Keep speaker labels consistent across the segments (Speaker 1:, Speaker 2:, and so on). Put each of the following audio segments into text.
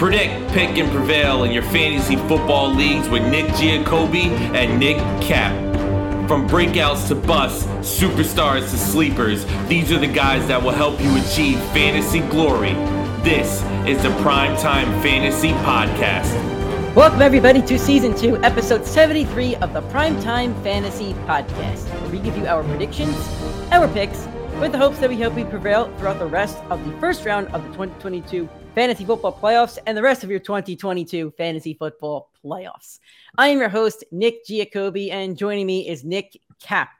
Speaker 1: Predict, pick, and prevail in your fantasy football leagues with Nick Giacobbe and Nick Cap. From breakouts to busts, superstars to sleepers, these are the guys that will help you achieve fantasy glory. This is the Primetime Fantasy Podcast.
Speaker 2: Welcome, everybody, to season two, episode 73 of the Primetime Fantasy Podcast, where we give you our predictions, our picks, with the hopes that we hope we prevail throughout the rest of the first round of the 2022 fantasy football playoffs and the rest of your 2022 fantasy football playoffs. I am your host, Nick Giacobbe, and joining me is Nick Cap.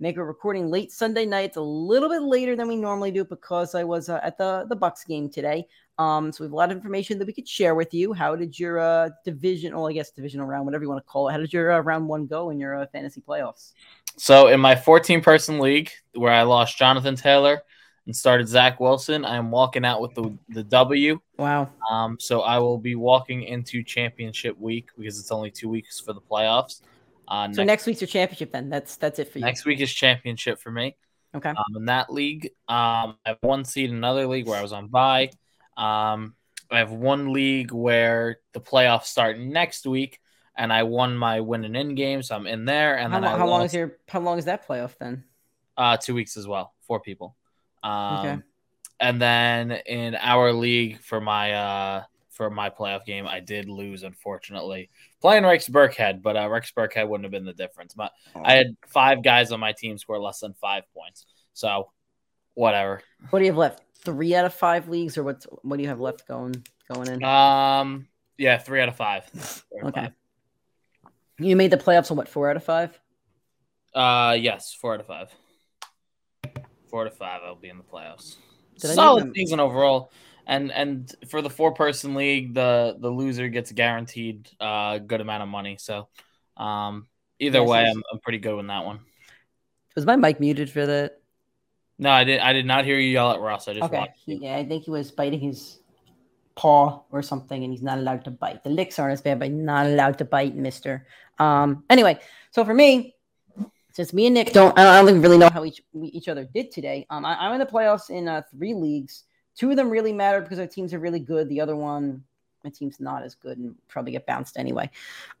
Speaker 2: Make a recording late Sunday night. It's a little bit later than we normally do because I was uh, at the the Bucs game today. Um, so we have a lot of information that we could share with you. How did your uh, division, I guess divisional round, whatever you want to call it, how did your uh, round one go in your uh, fantasy playoffs?
Speaker 3: So in my 14 person league where I lost Jonathan Taylor, and started Zach Wilson. I am walking out with the, the W.
Speaker 2: Wow.
Speaker 3: Um, so I will be walking into championship week because it's only two weeks for the playoffs.
Speaker 2: Uh, so next, next week's your championship then. That's that's it for you.
Speaker 3: Next week is championship for me.
Speaker 2: Okay.
Speaker 3: Um, in that league, um, I have one seed in another league where I was on bye. Um, I have one league where the playoffs start next week, and I won my win and in game, so I'm in there. And
Speaker 2: how,
Speaker 3: then
Speaker 2: how long is your how long is that playoff then?
Speaker 3: Uh, two weeks as well. Four people. Um, okay. And then in our league for my uh, for my playoff game, I did lose unfortunately playing Rex Burkhead, but uh, Rex Burkhead wouldn't have been the difference. But oh. I had five guys on my team score less than five points, so whatever.
Speaker 2: What do you have left? Three out of five leagues, or what? What do you have left going going in?
Speaker 3: Um, yeah, three out of five.
Speaker 2: okay. Five. You made the playoffs on what? Four out of five.
Speaker 3: Uh, yes, four out of five four to five, I'll be in the playoffs. Did Solid season overall. And and for the four person league, the the loser gets guaranteed a uh, good amount of money. So um, either yes, way, I'm, I'm pretty good with that one.
Speaker 2: Was my mic muted for that?
Speaker 3: No, I did. I did not hear you yell at Ross. I just okay.
Speaker 2: Yeah, I think he was biting his paw or something, and he's not allowed to bite. The licks aren't as bad, but not allowed to bite, Mister. Um. Anyway, so for me, since me and Nick don't, I don't really know how each each other did today. Um, I, am in the playoffs in uh, three leagues. Two of them really matter because our teams are really good. The other one, my team's not as good and probably get bounced anyway.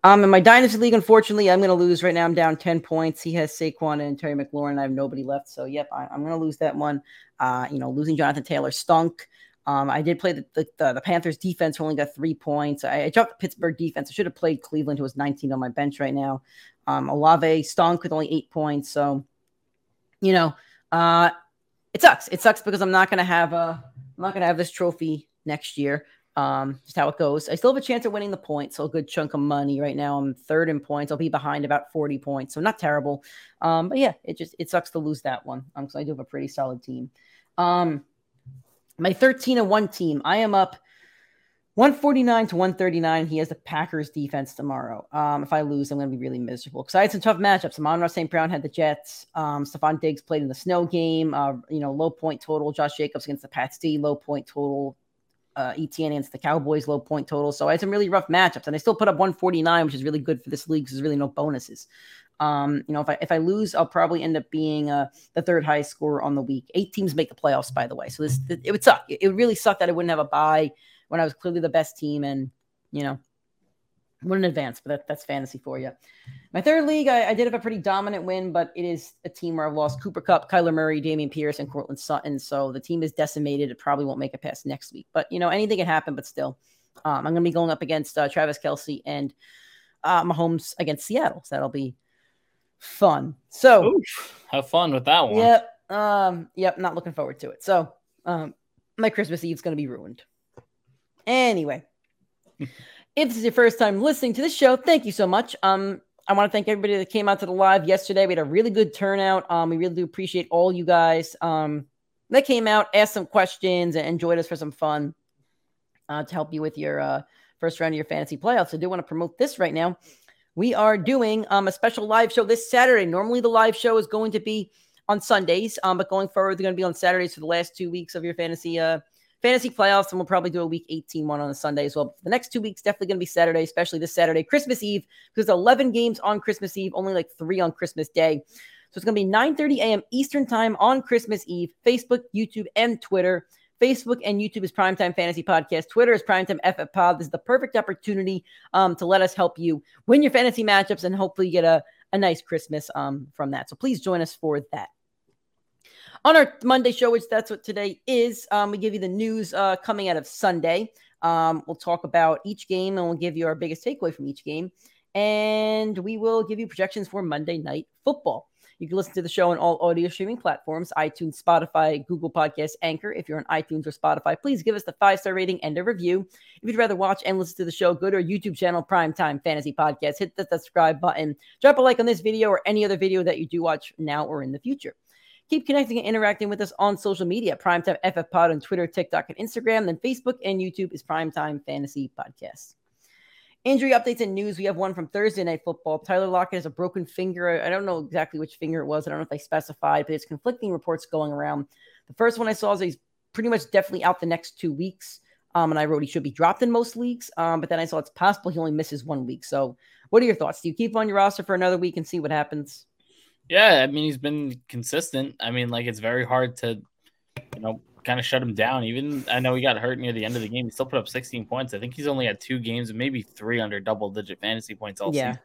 Speaker 2: Um, in my dynasty league, unfortunately, I'm going to lose right now. I'm down ten points. He has Saquon and Terry McLaurin. I have nobody left, so yep, I, am going to lose that one. Uh, you know, losing Jonathan Taylor stunk. Um, I did play the, the, the, Panthers defense, who only got three points. I, I dropped the Pittsburgh defense. I should have played Cleveland, who was 19 on my bench right now. Um, Olave stunk with only eight points. So, you know, uh, it sucks. It sucks because I'm not to have a, I'm not to have this trophy next year. Um, just how it goes. I still have a chance of winning the points, so a good chunk of money right now. I'm third in points. I'll be behind about 40 points, so not terrible. Um, but yeah, it just it sucks to lose that one. Um, because I do have a pretty solid team. Um, my 13 and one team, I am up 149 to 139. He has the Packers defense tomorrow. Um, if I lose, I'm going to be really miserable because I had some tough matchups. Amon-Ra St. Brown had the Jets. Um, Stefon Diggs played in the snow game. Uh, you know, low point total. Josh Jacobs against the Pats D, low point total. Uh, ETN against the Cowboys, low point total. So I had some really rough matchups, and I still put up 149, which is really good for this league because there's really no bonuses. Um, you know, if I if I lose, I'll probably end up being uh, the third highest scorer on the week. Eight teams make the playoffs, by the way. So this it would suck. It, would really suck that I wouldn't have a bye when I was clearly the best team and, you know, wouldn't advance, but that, that's fantasy for you. My third league, I, I, did have a pretty dominant win, but it is a team where I've lost Cooper Kupp, Kyler Murray, Dameon Pierce, and Courtland Sutton. So the team is decimated. It probably won't make it past next week, but you know, anything can happen, but still. Um, I'm going to be going up against uh, Travis Kelce and uh, Mahomes against Seattle. So that'll be fun. So
Speaker 3: Oof, have fun with that one.
Speaker 2: Yep. Um, yep. Not looking forward to it. So um, my Christmas Eve is going to be ruined. Anyway, if this is your first time listening to this show, thank you so much. Um, I want to thank everybody that came out to the live yesterday. We had a really good turnout. Um, we really do appreciate all you guys um, that came out, asked some questions, and joined us for some fun uh, to help you with your uh, first round of your fantasy playoffs. I do want to promote this right now. We are doing um, a special live show this Saturday. Normally, the live show is going to be on Sundays, um, but going forward, they're going to be on Saturdays for the last two weeks of your fantasy uh, fantasy playoffs, and we'll probably do a week 18 one on a Sunday as well. the next two weeks, definitely going to be Saturday, especially this Saturday, Christmas Eve, because 11 games on Christmas Eve, only like three on Christmas Day. So it's going to be 9 30 a.m. Eastern Time on Christmas Eve, Facebook, YouTube, and Twitter. Facebook and YouTube is Primetime Fantasy Podcast. Twitter is Primetime FF Pod. This is the perfect opportunity um, to let us help you win your fantasy matchups and hopefully get a, a nice Christmas um, from that. So please join us for that. On our Monday show, which that's what today is, um, we give you the news uh, coming out of Sunday. Um, we'll talk about each game and we'll give you our biggest takeaway from each game. And we will give you projections for Monday night football. You can listen to the show on all audio streaming platforms iTunes, Spotify, Google Podcasts, Anchor. If you're on iTunes or Spotify, please give us the five star rating and a review. If you'd rather watch and listen to the show, go to our YouTube channel, Primetime Fantasy Podcast. Hit the subscribe button. Drop a like on this video or any other video that you do watch now or in the future. Keep connecting and interacting with us on social media. Primetime FF Pod on Twitter, TikTok, and Instagram. Then Facebook and YouTube is Primetime Fantasy Podcast. Injury updates and news. We have one from Thursday Night Football. Tyler Lockett has a broken finger. I don't know exactly which finger it was. I don't know if they specified, but it's conflicting reports going around. The first one I saw is he's pretty much definitely out the next two weeks. Um, and I wrote he should be dropped in most leagues. Um, but then I saw it's possible he only misses one week. So, what are your thoughts? Do you keep on your roster for another week and see what happens?
Speaker 3: Yeah, I mean he's been consistent. I mean, like it's very hard to, you know, kind of shut him down. Even I know he got hurt near the end of the game. He still put up 16 points. I think he's only had two games and maybe three under double digit fantasy points all yeah. season.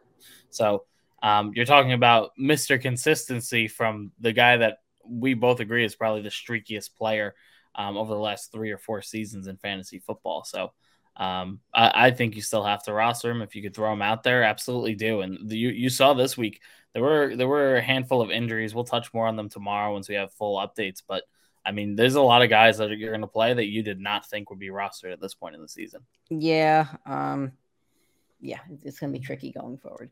Speaker 3: So um, you're talking about Mr. Consistency from the guy that we both agree is probably the streakiest player um, over the last three or four seasons in fantasy football. So um, I, I, think you still have to roster him if you could throw him out there. Absolutely do. And the, you you saw this week there were there were a handful of injuries. We'll touch more on them tomorrow once we have full updates. But I mean, there's a lot of guys that you're going to play that you did not think would be rostered at this point in the season.
Speaker 2: Yeah, um, yeah, it's going to be tricky going forward.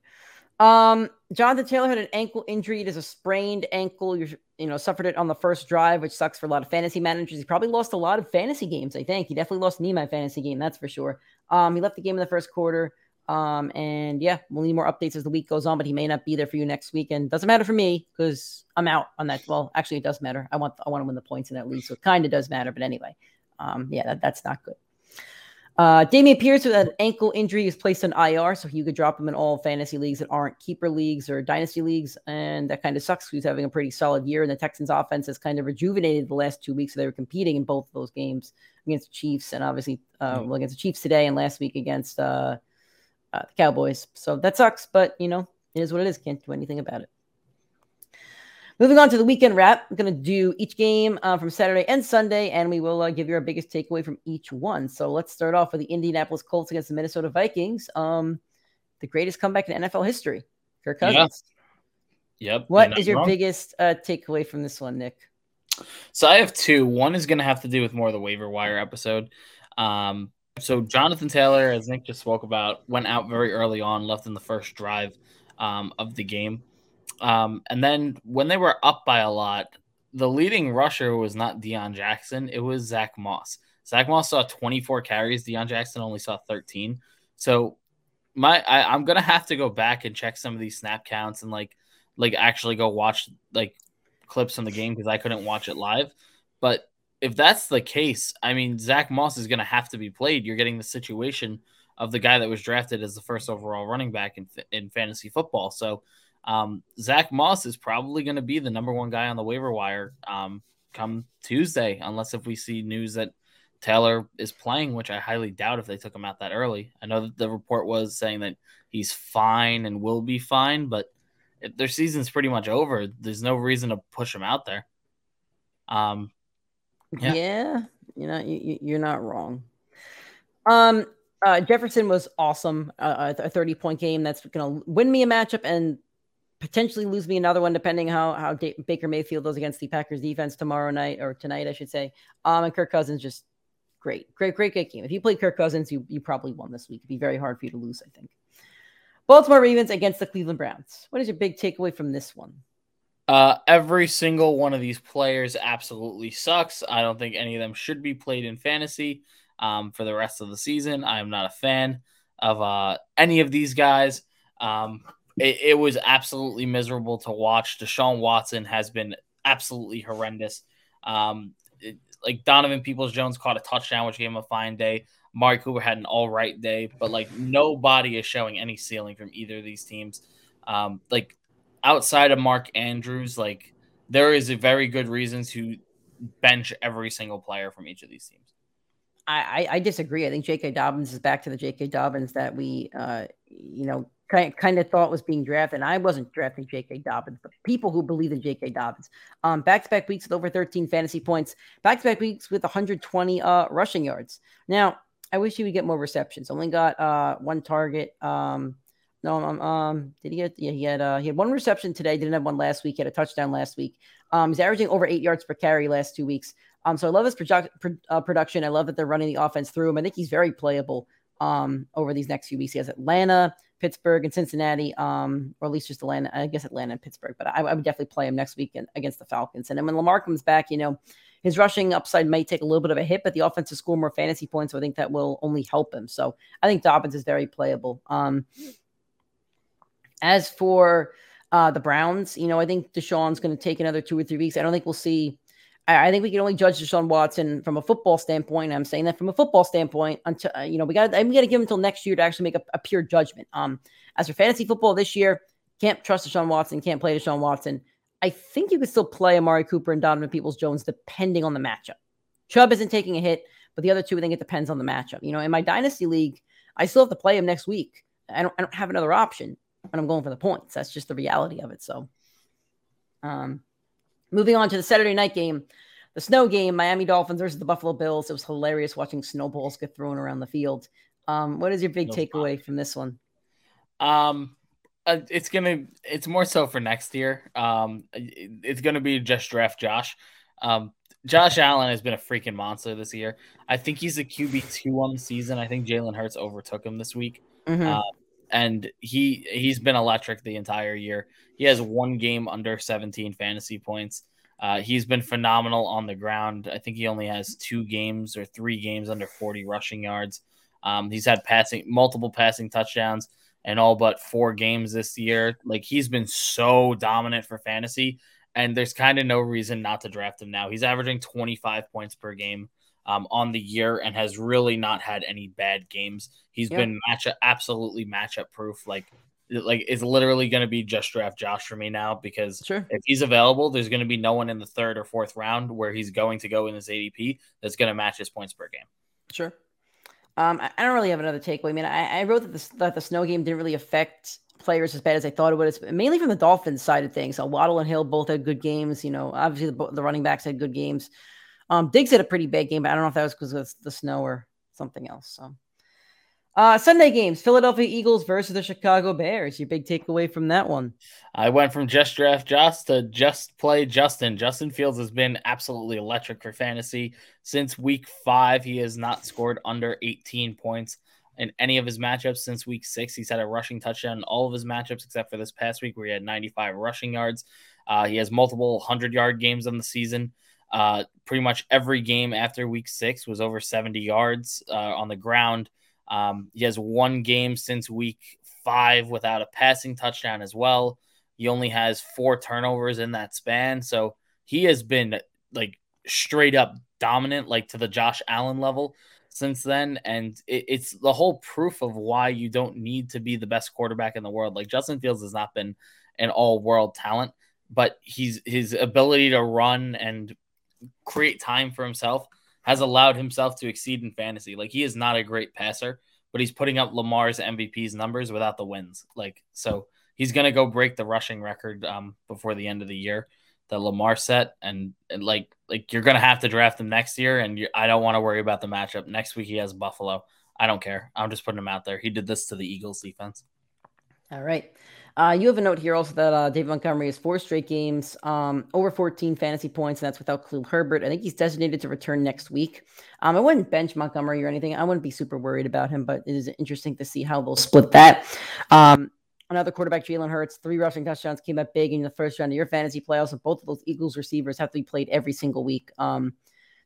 Speaker 2: Um, Jonathan Taylor had an ankle injury. It is a sprained ankle. You you know suffered it on the first drive, which sucks for a lot of fantasy managers. He probably lost a lot of fantasy games. I think he definitely lost me my fantasy game. That's for sure. Um, he left the game in the first quarter. Um, and yeah, we'll need more updates as the week goes on, but he may not be there for you next week. And doesn't matter for me because I'm out on that. Well, actually, it does matter. I want I want to win the points in that league, so it kind of does matter. But anyway, um, yeah, that, that's not good. Uh, Dameon Pierce with an ankle injury is placed on IR, so you could drop him in all fantasy leagues that aren't keeper leagues or dynasty leagues, and that kind of sucks. He's having a pretty solid year, and the Texans' offense has kind of rejuvenated the last two weeks. So they were competing in both of those games against the Chiefs, and obviously, uh, well, against the Chiefs today, and last week against uh, uh, the Cowboys. So that sucks, but you know, it is what it is. Can't do anything about it. Moving on to the weekend wrap, I'm going to do each game uh, from Saturday and Sunday, and we will uh, give you our biggest takeaway from each one. So let's start off with the Indianapolis Colts against the Minnesota Vikings. Um, the greatest comeback in NFL history. Kirk Cousins.
Speaker 3: Yeah. Yep.
Speaker 2: What is your wrong. biggest uh, takeaway from this one, Nick?
Speaker 3: So I have two. One is going to have to do with more of the waiver wire episode. Um, so Jonathan Taylor, as Nick just spoke about, went out very early on, left in the first drive um, of the game. Um, and then when they were up by a lot, the leading rusher was not Deon Jackson, it was Zach Moss. Zach Moss saw 24 carries, Deon Jackson only saw 13. So my I, I'm gonna have to go back and check some of these snap counts and like like actually go watch like clips from the game because I couldn't watch it live. But if that's the case, I mean, Zach Moss is to have to be played. You're getting the situation of the guy that was drafted as the first overall running back in, in fantasy football. So, um, Zach Moss is probably going to be the number one guy on the waiver wire um, come Tuesday, unless if we see news that Taylor is playing, which I highly doubt if they took him out that early. I know that the report was saying that he's fine and will be fine, but their season's pretty much over. There's no reason to push him out there. Um,
Speaker 2: yeah, yeah you know, you, you're not wrong. Um, uh, Jefferson was awesome. Uh, a 30 point game that's going to win me a matchup and potentially lose me another one, depending how how D- Baker Mayfield does against the Packers defense tomorrow night or tonight, I should say. Um, and Kirk Cousins just great, great, great, great game. If you play Kirk Cousins, you you probably won this week. It'd be very hard for you to lose, I think. Baltimore Ravens against the Cleveland Browns. What is your big takeaway from this one?
Speaker 3: Uh, every single one of these players absolutely sucks. I don't think any of them should be played in fantasy um, for the rest of the season. I am not a fan of uh, any of these guys. Um, it, it, was absolutely miserable to watch. Deshaun Watson has been absolutely horrendous. Um, it, like Donovan Peoples Jones caught a touchdown, which gave him a fine day. Mark Cooper had an all right day, but like nobody is showing any ceiling from either of these teams. Um, like outside of Mark Andrews, like there is a very good reason to bench every single player from each of these teams.
Speaker 2: I, I disagree. I think J.K. Dobbins is back to the J.K. Dobbins that we, uh, you know, kind kind of thought was being drafted. And I wasn't drafting J.K. Dobbins, but people who believe in J.K. Dobbins. Um, back-to-back weeks with over 13 fantasy points. Back-to-back weeks with 120 uh, rushing yards. Now, I wish he would get more receptions. Only got uh, one target. Um, no, um, um, did he get? Yeah, he had. Uh, he had one reception today. Didn't have one last week. He had a touchdown last week. Um, he's averaging over eight yards per carry last two weeks. Um, so I love his uh, production. I love that they're running the offense through him. I think he's very playable. Um, over these next few weeks, he has Atlanta, Pittsburgh, and Cincinnati. Um, or at least just Atlanta. I guess Atlanta and Pittsburgh. But I, I would definitely play him next week against the Falcons. And then when Lamar comes back, you know, his rushing upside might take a little bit of a hit, but the offense will score more fantasy points. So I think that will only help him. So I think Dobbins is very playable. Um, as for uh, the Browns, you know, I think Deshaun's going to take another two or three weeks. I don't think we'll see. I, think we can only judge Deshaun Watson from a football standpoint. I'm saying that from a football standpoint until uh, you know we got got to give him until next year to actually make a, a, pure judgment. Um, as for fantasy football this year, can't trust Deshaun Watson, can't play Deshaun Watson. I think you could still play Amari Cooper and Donovan Peoples Jones depending on the matchup. Chubb isn't taking a hit, but the other two, I think it depends on the matchup. You know, in my dynasty league, I still have to play him next week. I don't, I don't have another option and I'm going for the points. That's just the reality of it. So, um, moving on to the Saturday night game, the snow game, Miami Dolphins versus the Buffalo Bills. It was hilarious watching snowballs get thrown around the field. Um, what is your big no takeaway from this one?
Speaker 3: Um, uh, it's gonna, it's more so for next year. Um, it's gonna be just draft Josh. Um, Josh Allen has been a freaking monster this year. I think he's a QB two on the season. I think Jalen Hurts overtook him this week. Mm-hmm. Uh, and he he's been electric the entire year. He has one game under 17 fantasy points. Uh, he's been phenomenal on the ground. I think he only has two games or three games under 40 rushing yards. Um, he's had passing multiple passing touchdowns and all but four games this year. Like he's been so dominant for fantasy, and there's kind of no reason not to draft him now. He's averaging 25 points per game um, on the year and has really not had any bad games. He's yep. been matchup absolutely matchup proof. Like like it's literally going to be just draft Josh for me now because sure. if he's available, there's going to be no one in the third or fourth round where he's going to go in his ADP that's going to match his points per game.
Speaker 2: Sure. Um, I don't really have another takeaway. I mean, I, I wrote that the, that the snow game didn't really affect players as bad as I thought it would. It's mainly from the Dolphins side of things. So Waddle and Hill both had good games. You know, obviously the, the running backs had good games. Um, Diggs had a pretty big game, but I don't know if that was because of the snow or something else. So, uh, Sunday games: Philadelphia Eagles versus the Chicago Bears. Your big takeaway from that one?
Speaker 3: I went from just draft Josh to just play Justin. Justin Fields has been absolutely electric for fantasy since week five. He has not scored under 18 points in any of his matchups since week six. He's had a rushing touchdown in all of his matchups except for this past week where he had 95 rushing yards. Uh, he has multiple 100 yard games on the season. Uh, pretty much every game after week six was over 70 yards uh, on the ground. Um, he has one game since week five without a passing touchdown as well. He only has four turnovers in that span. So he has been like straight up dominant, like to the Josh Allen level since then. And it, it's the whole proof of why you don't need to be the best quarterback in the world. Like Justin Fields has not been an all world talent, but he's his ability to run and create time for himself has allowed himself to exceed in fantasy. Like he is not a great passer, but he's putting up Lamar's MVP's numbers without the wins. Like so he's going to go break the rushing record um, before the end of the year that Lamar set and, and like like you're going to have to draft him next year and I don't want to worry about the matchup. Next week he has Buffalo. I don't care. I'm just putting him out there. He did this to the Eagles defense.
Speaker 2: All right. Uh, you have a note here also that uh, David Montgomery has four straight games, um, over 14 fantasy points, and that's without Khalil Herbert. I think he's designated to return next week. Um, I wouldn't bench Montgomery or anything. I wouldn't be super worried about him, but it is interesting to see how they'll split that. Um, another quarterback, Jalen Hurts, three rushing touchdowns came up big in the first round of your fantasy playoffs, and both of those Eagles receivers have to be played every single week. Um,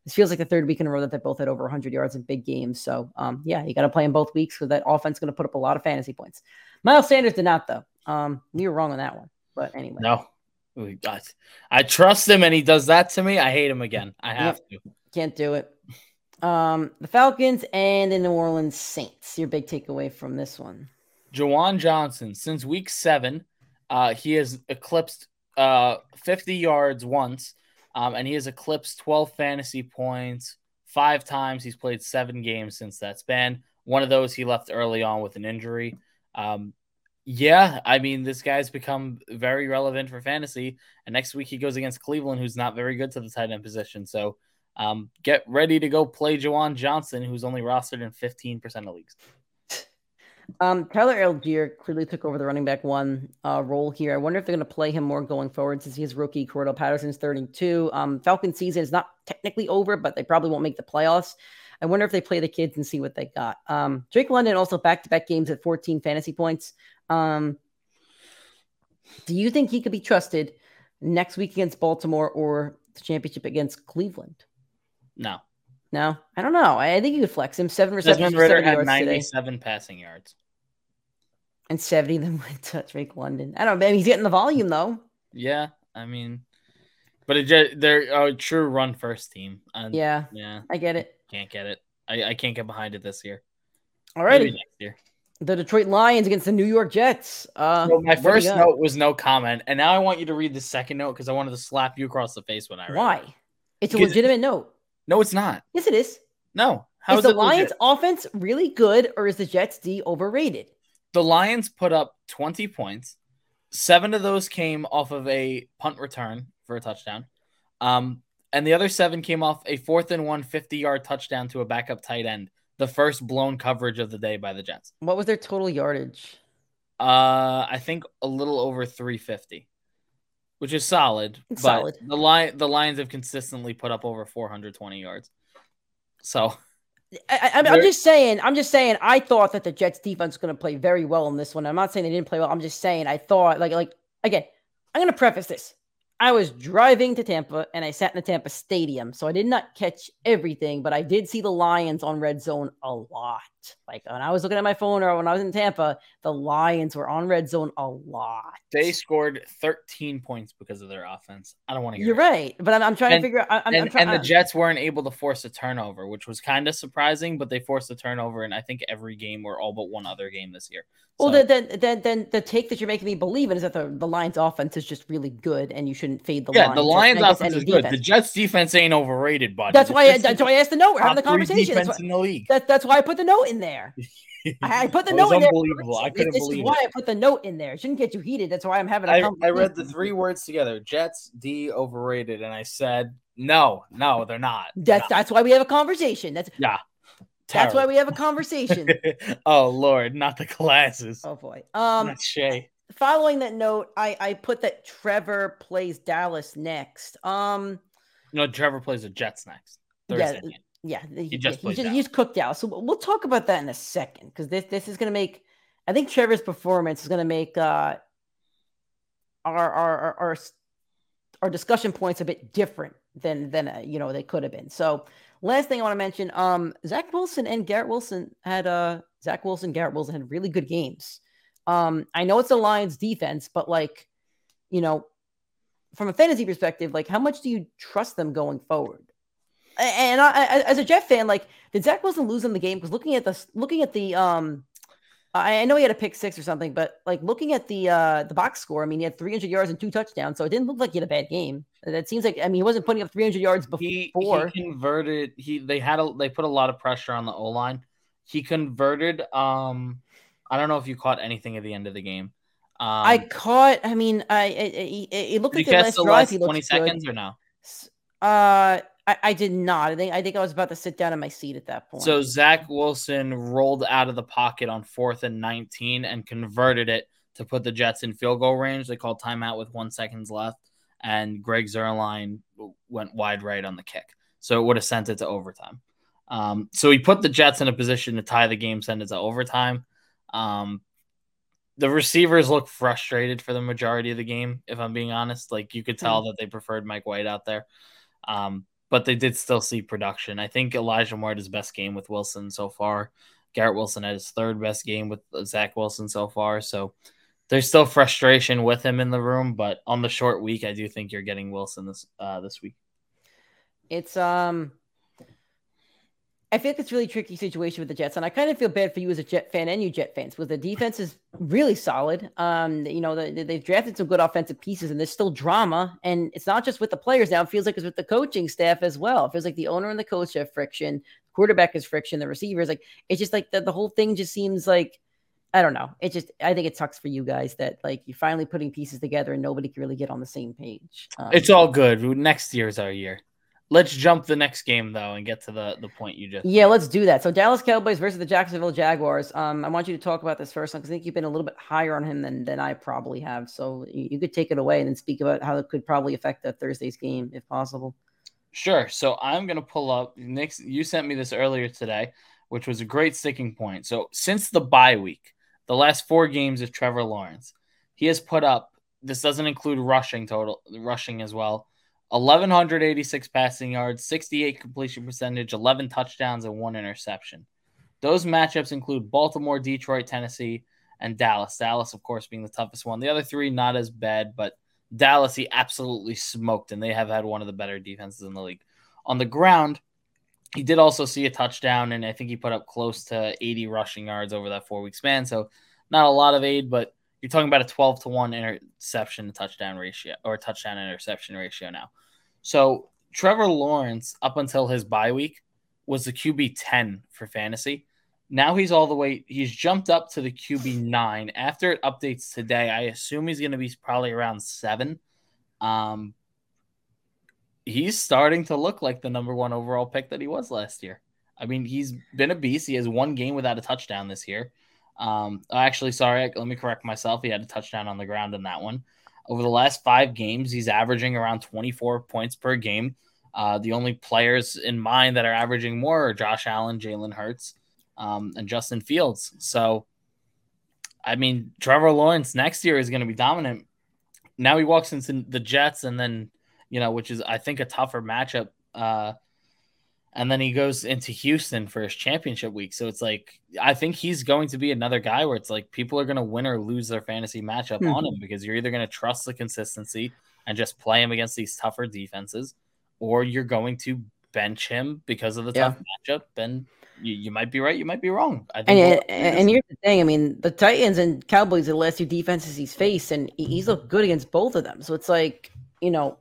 Speaker 2: this feels like the third week in a row that they both had over 100 yards in big games. So, um, yeah, you got to play them both weeks because that offense is going to put up a lot of fantasy points. Miles Sanders did not, though. Um, you were wrong on that one. But anyway.
Speaker 3: No. I trust him and he does that to me. I hate him again. I have yep. to.
Speaker 2: Can't do it. Um, the Falcons and the New Orleans Saints. Your big takeaway from this one.
Speaker 3: Juwan Johnson, since week seven, uh, he has eclipsed uh 50 yards once um, and he has eclipsed 12 fantasy points five times. He's played seven games since that span. One of those he left early on with an injury. Um, yeah, I mean, this guy's become very relevant for fantasy. And next week he goes against Cleveland, who's not very good to the tight end position. So um, get ready to go play Juwan Johnson, who's only rostered in 15% of leagues.
Speaker 2: Um, Tyler Allgeier clearly took over the running back one uh, role here. I wonder if they're going to play him more going forward since he's rookie. Cordarrelle Patterson's 32. Um, Falcon season is not technically over, but they probably won't make the playoffs. I wonder if they play the kids and see what they got. Um, Drake London also back to back games at 14 fantasy points. Um, do you think he could be trusted next week against Baltimore or the championship against Cleveland?
Speaker 3: No.
Speaker 2: No, I don't know. I think you could flex him. Seven receptions.
Speaker 3: Desmond Ridder had 97 today. passing yards.
Speaker 2: And 70 of them went to Drake London. I don't know. Maybe he's getting the volume, though.
Speaker 3: Yeah. I mean, but it, just, they're a true run first team.
Speaker 2: Yeah. Yeah. I get it.
Speaker 3: Can't get it. I, I can't get behind it this year.
Speaker 2: All right. Next year. The Detroit Lions against the New York Jets. Uh,
Speaker 3: so my first note was no comment, and now I want you to read the second note because I wanted to slap you across the face when I read.
Speaker 2: Why?
Speaker 3: It.
Speaker 2: It's a legitimate note.
Speaker 3: No, it's not.
Speaker 2: Yes, it is.
Speaker 3: No.
Speaker 2: How is, is the Lions legit? offense really good, or is the Jets D overrated?
Speaker 3: The Lions put up 20 points. Seven of those came off of a punt return for a touchdown. Um, and the other seven came off a fourth and one 50 yard touchdown to a backup tight end, the first blown coverage of the day by the Jets.
Speaker 2: What was their total yardage?
Speaker 3: Uh, I think a little over 350, which is solid.
Speaker 2: It's but solid.
Speaker 3: The line the Lions have consistently put up over 420 yards. So
Speaker 2: I, am just saying. I'm just saying. I thought that the Jets defense was going to play very well in this one. I'm not saying they didn't play well. I'm just saying I thought like like again. I'm going to preface this. I was driving to Tampa and I sat in the Tampa Stadium, so I did not catch everything, but I did see the Lions on red zone a lot. Like when I was looking at my phone or when I was in Tampa, the Lions were on red zone a lot.
Speaker 3: They scored 13 points because of their offense. I don't want to hear.
Speaker 2: You're
Speaker 3: it.
Speaker 2: right, but I'm, I'm trying and, to figure out. I'm,
Speaker 3: and,
Speaker 2: I'm try,
Speaker 3: and the uh, Jets weren't able to force a turnover, which was kind of surprising, but they forced a turnover in I think every game or all but one other game this year.
Speaker 2: Well, then, then, then, the take that you're making me believe in is that the, the Lions' offense is just really good, and you shouldn't fade the lions.
Speaker 3: yeah,
Speaker 2: Lions.
Speaker 3: the Lions' offense is good. The Jets' defense ain't overrated, buddy.
Speaker 2: That's why. I, that's why I asked the note. We're having the conversation.
Speaker 3: That's why, in the league.
Speaker 2: That, that's why I put the note in there. I, put the note in there. I couldn't this believe is why it. I put the note in there. It shouldn't get you heated. That's why I'm having a
Speaker 3: I, I read the three words together: Jets D overrated, and I said, no, no, they're not.
Speaker 2: That's
Speaker 3: no.
Speaker 2: that's why we have a conversation. That's
Speaker 3: yeah.
Speaker 2: Terrible. That's why we have a conversation.
Speaker 3: oh Lord, not the glasses.
Speaker 2: Oh boy. Um
Speaker 3: not Shay.
Speaker 2: Following that note, I I put that Trevor plays Dallas next. Um
Speaker 3: No, Trevor plays the Jets next. Thursday
Speaker 2: yeah, yeah,
Speaker 3: he just
Speaker 2: yeah, he, just, he's cooked out. So we'll talk about that in a second because this this is going to make. I think Trevor's performance is going to make uh, our, our our our our discussion points a bit different than than uh, you know they could have been. So last thing I want to mention, um, Zach Wilson and Garrett Wilson had uh Zach Wilson, Garrett Wilson had really good games. Um, I know it's the Lions defense, but like, you know, from a fantasy perspective, like how much do you trust them going forward? And I, as a Jet fan, like, did Zach Wilson lose in the game? Because looking at the looking at the um, I know he had a pick six or something, but like looking at the uh the box score, I mean, he had 300 yards and two touchdowns, so it didn't look like he had a bad game. That seems like I mean, he wasn't putting up 300 yards before.
Speaker 3: He, he converted. He they had a they put a lot of pressure on the O line. He converted. Um, I don't know if you caught anything at the end of the game. Um,
Speaker 2: I caught. I mean, I it, it, it looked like the last drive. He 20
Speaker 3: seconds good. or no?
Speaker 2: Uh, I, I, did not. I think I think I was about to sit down in my seat at that point.
Speaker 3: So Zach Wilson rolled out of the pocket on fourth and 19 and converted it to put the Jets in field goal range. They called timeout with one seconds left, and Greg Zuerlein went wide right on the kick. So it would have sent it to overtime. Um, so he put the Jets in a position to tie the game, send it to overtime. Um, the receivers look frustrated for the majority of the game, if I'm being honest. Like you could tell mm-hmm. that they preferred Mike White out there. Um, but they did still see production. I think Elijah Moore had his best game with Wilson so far. Garrett Wilson had his third best game with Zach Wilson so far. So there's still frustration with him in the room, but on the short week, I do think you're getting Wilson this uh, this week.
Speaker 2: It's um, I feel like it's really tricky situation with the Jets, and I kind of feel bad for you as a Jet fan and you Jet fans, because the defense is really solid. Um, you know, the, they've drafted some good offensive pieces, and there's still drama, and it's not just with the players now. It feels like it's with the coaching staff as well. It feels like the owner and the coach have friction, quarterback is friction, the receivers like it's just like the, the whole thing just seems like I don't know. It just I think it sucks for you guys that like you're finally putting pieces together and nobody can really get on the same page.
Speaker 3: Um, it's all good. Next year's our year. Let's jump the next game though and get to the the point you just.
Speaker 2: Yeah, let's do that. So Dallas Cowboys versus the Jacksonville Jaguars. Um, I want you to talk about this first one because I think you've been a little bit higher on him than than I probably have. So you, you could take it away and then speak about how it could probably affect the Thursday's game if possible.
Speaker 3: Sure. So I'm gonna pull up. Nick, you sent me this earlier today, which was a great sticking point. So since the bye week, the last four games of Trevor Lawrence, he has put up. This doesn't include rushing total, rushing as well. 1,186 passing yards, 68 completion percentage, 11 touchdowns, and one interception. Those matchups include Baltimore, Detroit, Tennessee, and Dallas. Dallas, of course, being the toughest one. The other three, not as bad, but Dallas, he absolutely smoked, and they have had one of the better defenses in the league. On the ground, he did also see a touchdown, and I think he put up close to 80 rushing yards over that four week span. So, not a lot of aid, but you're talking about a 12 to 1 interception to touchdown ratio or touchdown interception ratio now. So Trevor Lawrence, up until his bye week, was the QB 10 for fantasy. Now he's all the way, he's jumped up to the QB 9. After it updates today, I assume he's going to be probably around seven. Um, he's starting to look like the number one overall pick that he was last year. I mean, he's been a beast. He has one game without a touchdown this year. Um, actually, sorry, let me correct myself. He had a touchdown on the ground in that one. Over the last five games, he's averaging around 24 points per game. Uh, the only players in mind that are averaging more are Josh Allen, Jalen Hurts, um, and Justin Fields. So, I mean, Trevor Lawrence next year is going to be dominant. Now he walks into the Jets, and then, you know, which is, I think, a tougher matchup. Uh, and then he goes into Houston for his championship week. So it's like I think he's going to be another guy where it's like people are going to win or lose their fantasy matchup mm-hmm. on him because you're either going to trust the consistency and just play him against these tougher defenses, or you're going to bench him because of the yeah. tough matchup. And you, you, might be right, you might be wrong.
Speaker 2: I think and, and, and here's the thing: I mean, the Titans and Cowboys are the last two defenses he's faced, and he's looked good against both of them. So it's like you know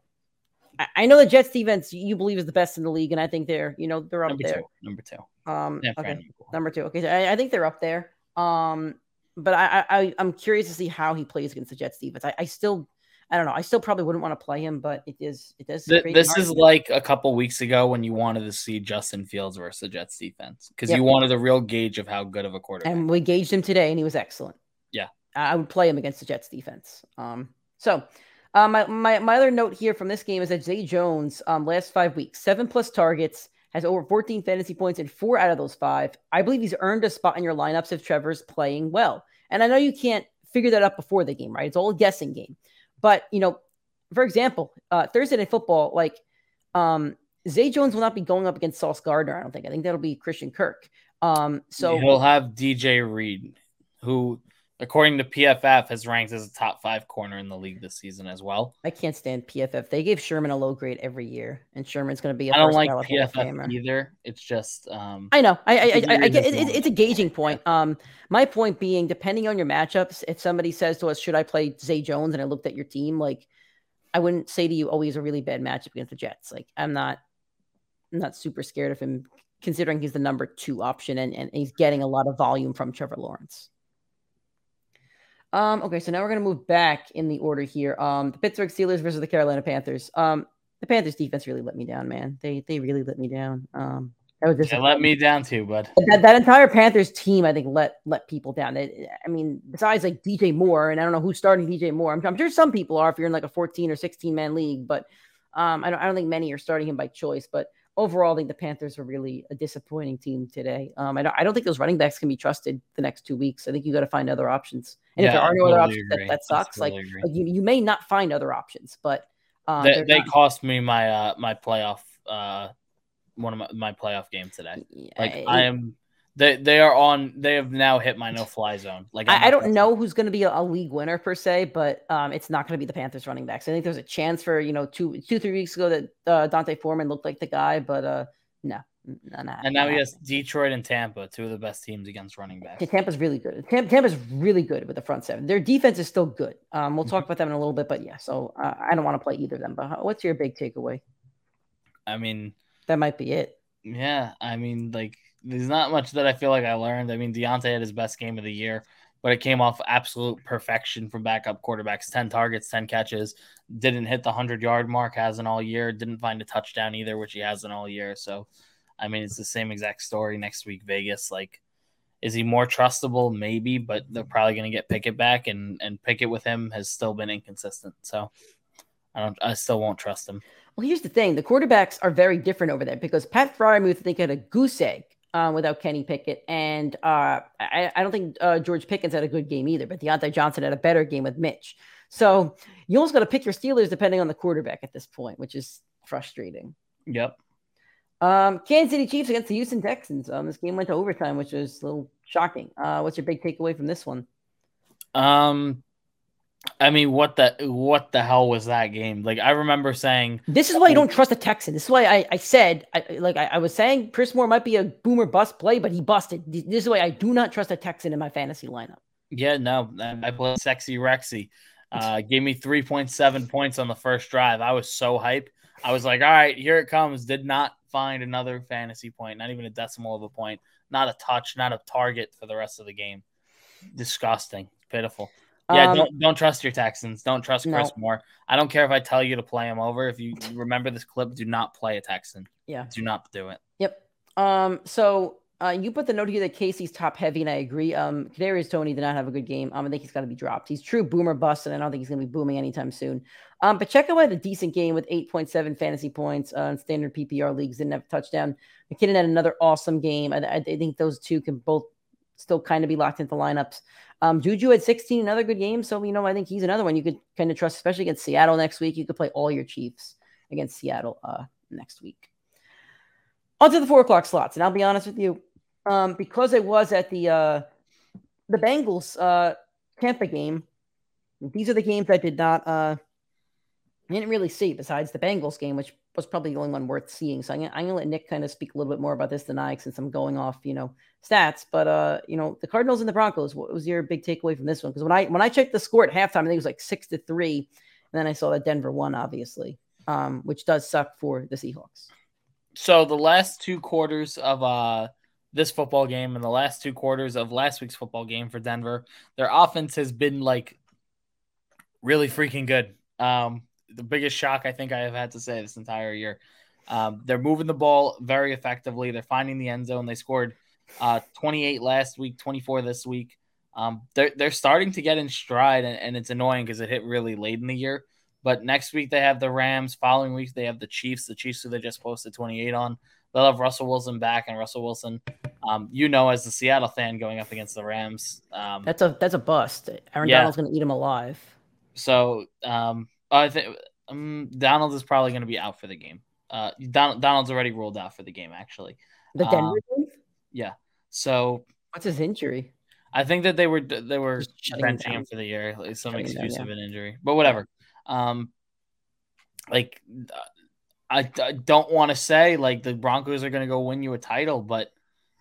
Speaker 2: I know the Jets defense you believe is the best in the league, and I think they're you know they're up
Speaker 3: number
Speaker 2: there.
Speaker 3: Two, number two.
Speaker 2: Um, yeah, okay, number two. Okay, so I, I, think they're up there. Um, but I, I I'm curious to see how he plays against the Jets defense. I, I still I don't know. I still probably wouldn't want to play him, but it is it does.
Speaker 3: this is like a couple weeks ago when you wanted to see Justin Fields versus the Jets defense because yep. you wanted a real gauge of how good of a quarterback.
Speaker 2: And we gauged him today, and he was excellent.
Speaker 3: Yeah,
Speaker 2: I would play him against the Jets defense. Um, so um, my, my, my other note here from this game is that Zay Jones, um, last five weeks, seven plus targets, has over 14 fantasy points in four out of those five. I believe he's earned a spot in your lineups if Trevor's playing well. And I know you can't figure that out before the game, right? It's all a guessing game. But, you know, for example, uh, Thursday Night Football, like um, Zay Jones will not be going up against Sauce Gardner, I don't think. I think that'll be Christian Kirk. Um, so
Speaker 3: he'll have DJ Reed, who according to PFF, has ranked as a top five corner in the league this season as well.
Speaker 2: I can't stand PFF. They gave Sherman a low grade every year, and Sherman's going to be. I
Speaker 3: don't like PFF either. It's just. Um,
Speaker 2: I know. I I, I, I get it, it, it's a gauging point. Um, my point being, depending on your matchups, if somebody says to us, "Should I play Zay Jones?" and I looked at your team, like, I wouldn't say to you, "Oh, he's a really bad matchup against the Jets." Like, I'm not. I'm not super scared of him, considering he's the number two option and, and he's getting a lot of volume from Trevor Lawrence. Um, okay, so now we're gonna move back in the order here. Um, the Pittsburgh Steelers versus the Carolina Panthers. Um, the Panthers defense really let me down, man. They they really let me down. Um,
Speaker 3: that was just let me down too, bud.
Speaker 2: That, that entire Panthers team, I think, let let people down. It, I mean, besides like DJ Moore, and I don't know who's starting DJ Moore. I'm, I'm sure some people are if you're in like a 14 or 16 man league, but um, I don't I don't think many are starting him by choice. But overall, I think the Panthers are really a disappointing team today. Um, I don't, I don't think those running backs can be trusted the next two weeks. I think you got to find other options. And yeah, if there are no totally other options, that, that, sucks. Totally like, like you, you may not find other options, but
Speaker 3: um, they, they cost me my uh, my playoff uh, one of my, my playoff game today. Like I, I am they they are on. They have now hit my no fly zone. Like
Speaker 2: I, I don't know who's going to be a, a, league winner per se, but um, it's not going to be the Panthers running backs. I think there's a chance for you know two two three weeks ago that uh, D'Onta Foreman looked like the guy, but uh, no, not,
Speaker 3: and now he has Detroit and Tampa, two of the best teams against running backs.
Speaker 2: Yeah, Tampa's really good. Tampa, Tampa's really good with the front seven. Their defense is still good. Um, we'll talk about them in a little bit, but yeah. So uh, I don't want to play either of them. But what's your big takeaway?
Speaker 3: I mean,
Speaker 2: that might be it.
Speaker 3: Yeah, I mean, like there's not much that I feel like I learned. I mean, Diontae had his best game of the year, but it came off absolute perfection from backup quarterbacks 10 targets, 10 catches, didn't hit the 100 yard mark, hasn't all year, didn't find a touchdown either, which he hasn't all year. So, I mean, it's the same exact story next week, Vegas. Like, is he more trustable? Maybe, but they're probably going to get Pickett back, and and Pickett with him has still been inconsistent. So, I don't, I still won't trust him.
Speaker 2: Well, here's the thing: the quarterbacks are very different over there because Pat Freiermuth, I think, had a goose egg um, without Kenny Pickett. And uh, I, I, don't think uh, George Pickens had a good game either, but Diontae Johnson had a better game with Mitch. So you almost got to pick your Steelers depending on the quarterback at this point, which is frustrating.
Speaker 3: Yep.
Speaker 2: Um, Kansas City Chiefs against the Houston Texans. Um, this game went to overtime, which was a little shocking. Uh, what's your big takeaway from this one?
Speaker 3: Um, I mean, what the what the hell was that game? Like, I remember saying
Speaker 2: this is why you don't trust a Texan. This is why I, I said, I, like I, I, was saying, Chris Moore might be a boomer bust play, but he busted. This is why I do not trust a Texan in my fantasy lineup.
Speaker 3: Yeah, no, I played sexy Rexy. Uh, gave me three point seven points on the first drive. I was so hype. I was like, all right, here it comes. Did not find another fantasy point, not even a decimal of a point, not a touch, not a target for the rest of the game. Disgusting, pitiful. Yeah, um, don't don't trust your Texans. Don't trust Chris no. Moore. I don't care if I tell you to play him over. If you remember this clip, do not play a Texan.
Speaker 2: Yeah,
Speaker 3: do not do it.
Speaker 2: Yep. Um. So uh, you put the note here that KC's top heavy, and I agree. Um, Kadarius Toney did not have a good game. Um, I think he's got to be dropped. He's true boomer bust, and I don't think he's going to be booming anytime soon. Um, but Pacheco had a decent game with 8.7 fantasy points uh, in standard PPR leagues. Didn't have a touchdown. McKinnon had another awesome game. I, I think those two can both still kind of be locked into lineups. Um, Juju had 16, another good game. So, you know, I think he's another one you could kind of trust, especially against Seattle next week. You could play all your Chiefs against Seattle uh, next week. On to the four o'clock slots. And I'll be honest with you, um, because I was at the uh, the Bengals uh, Tampa game, these are the games I did not uh, I didn't really see besides the Bengals game, which was probably the only one worth seeing. So I'm gonna, I'm gonna let Nick kind of speak a little bit more about this than I, since I'm going off, you know, stats. But uh, you know, the Cardinals and the Broncos. What was your big takeaway from this one? Because when I when I checked the score at halftime, I think it was like six to three, and then I saw that Denver won, obviously, um, which does suck for the Seahawks.
Speaker 3: So the last two quarters of uh this football game and the last two quarters of last week's football game for Denver, their offense has been like really freaking good. Um, the biggest shock I think I have had to say this entire year. Um, they're moving the ball very effectively. They're finding the end zone. They scored uh, 28 last week, 24 this week. Um, they're they're starting to get in stride, and, and it's annoying because it hit really late in the year. But next week they have the Rams. Following week they have the Chiefs. The Chiefs who they just posted 28 on. They'll have Russell Wilson back, and Russell Wilson, um, you know, as the Seattle fan going up against the Rams, um,
Speaker 2: that's a that's a bust. Aaron yeah. Donald's going to eat him alive.
Speaker 3: So um, I think um, Donald is probably going to be out for the game. Uh, Don, Donald's already ruled out for the game, actually.
Speaker 2: The Denver um,
Speaker 3: Yeah. So
Speaker 2: what's his injury?
Speaker 3: I think that they were they were benching him for the year, like some Shutting excuse down, yeah. of an injury, but whatever. Um, like I, I don't want to say like the Broncos are going to go win you a title, but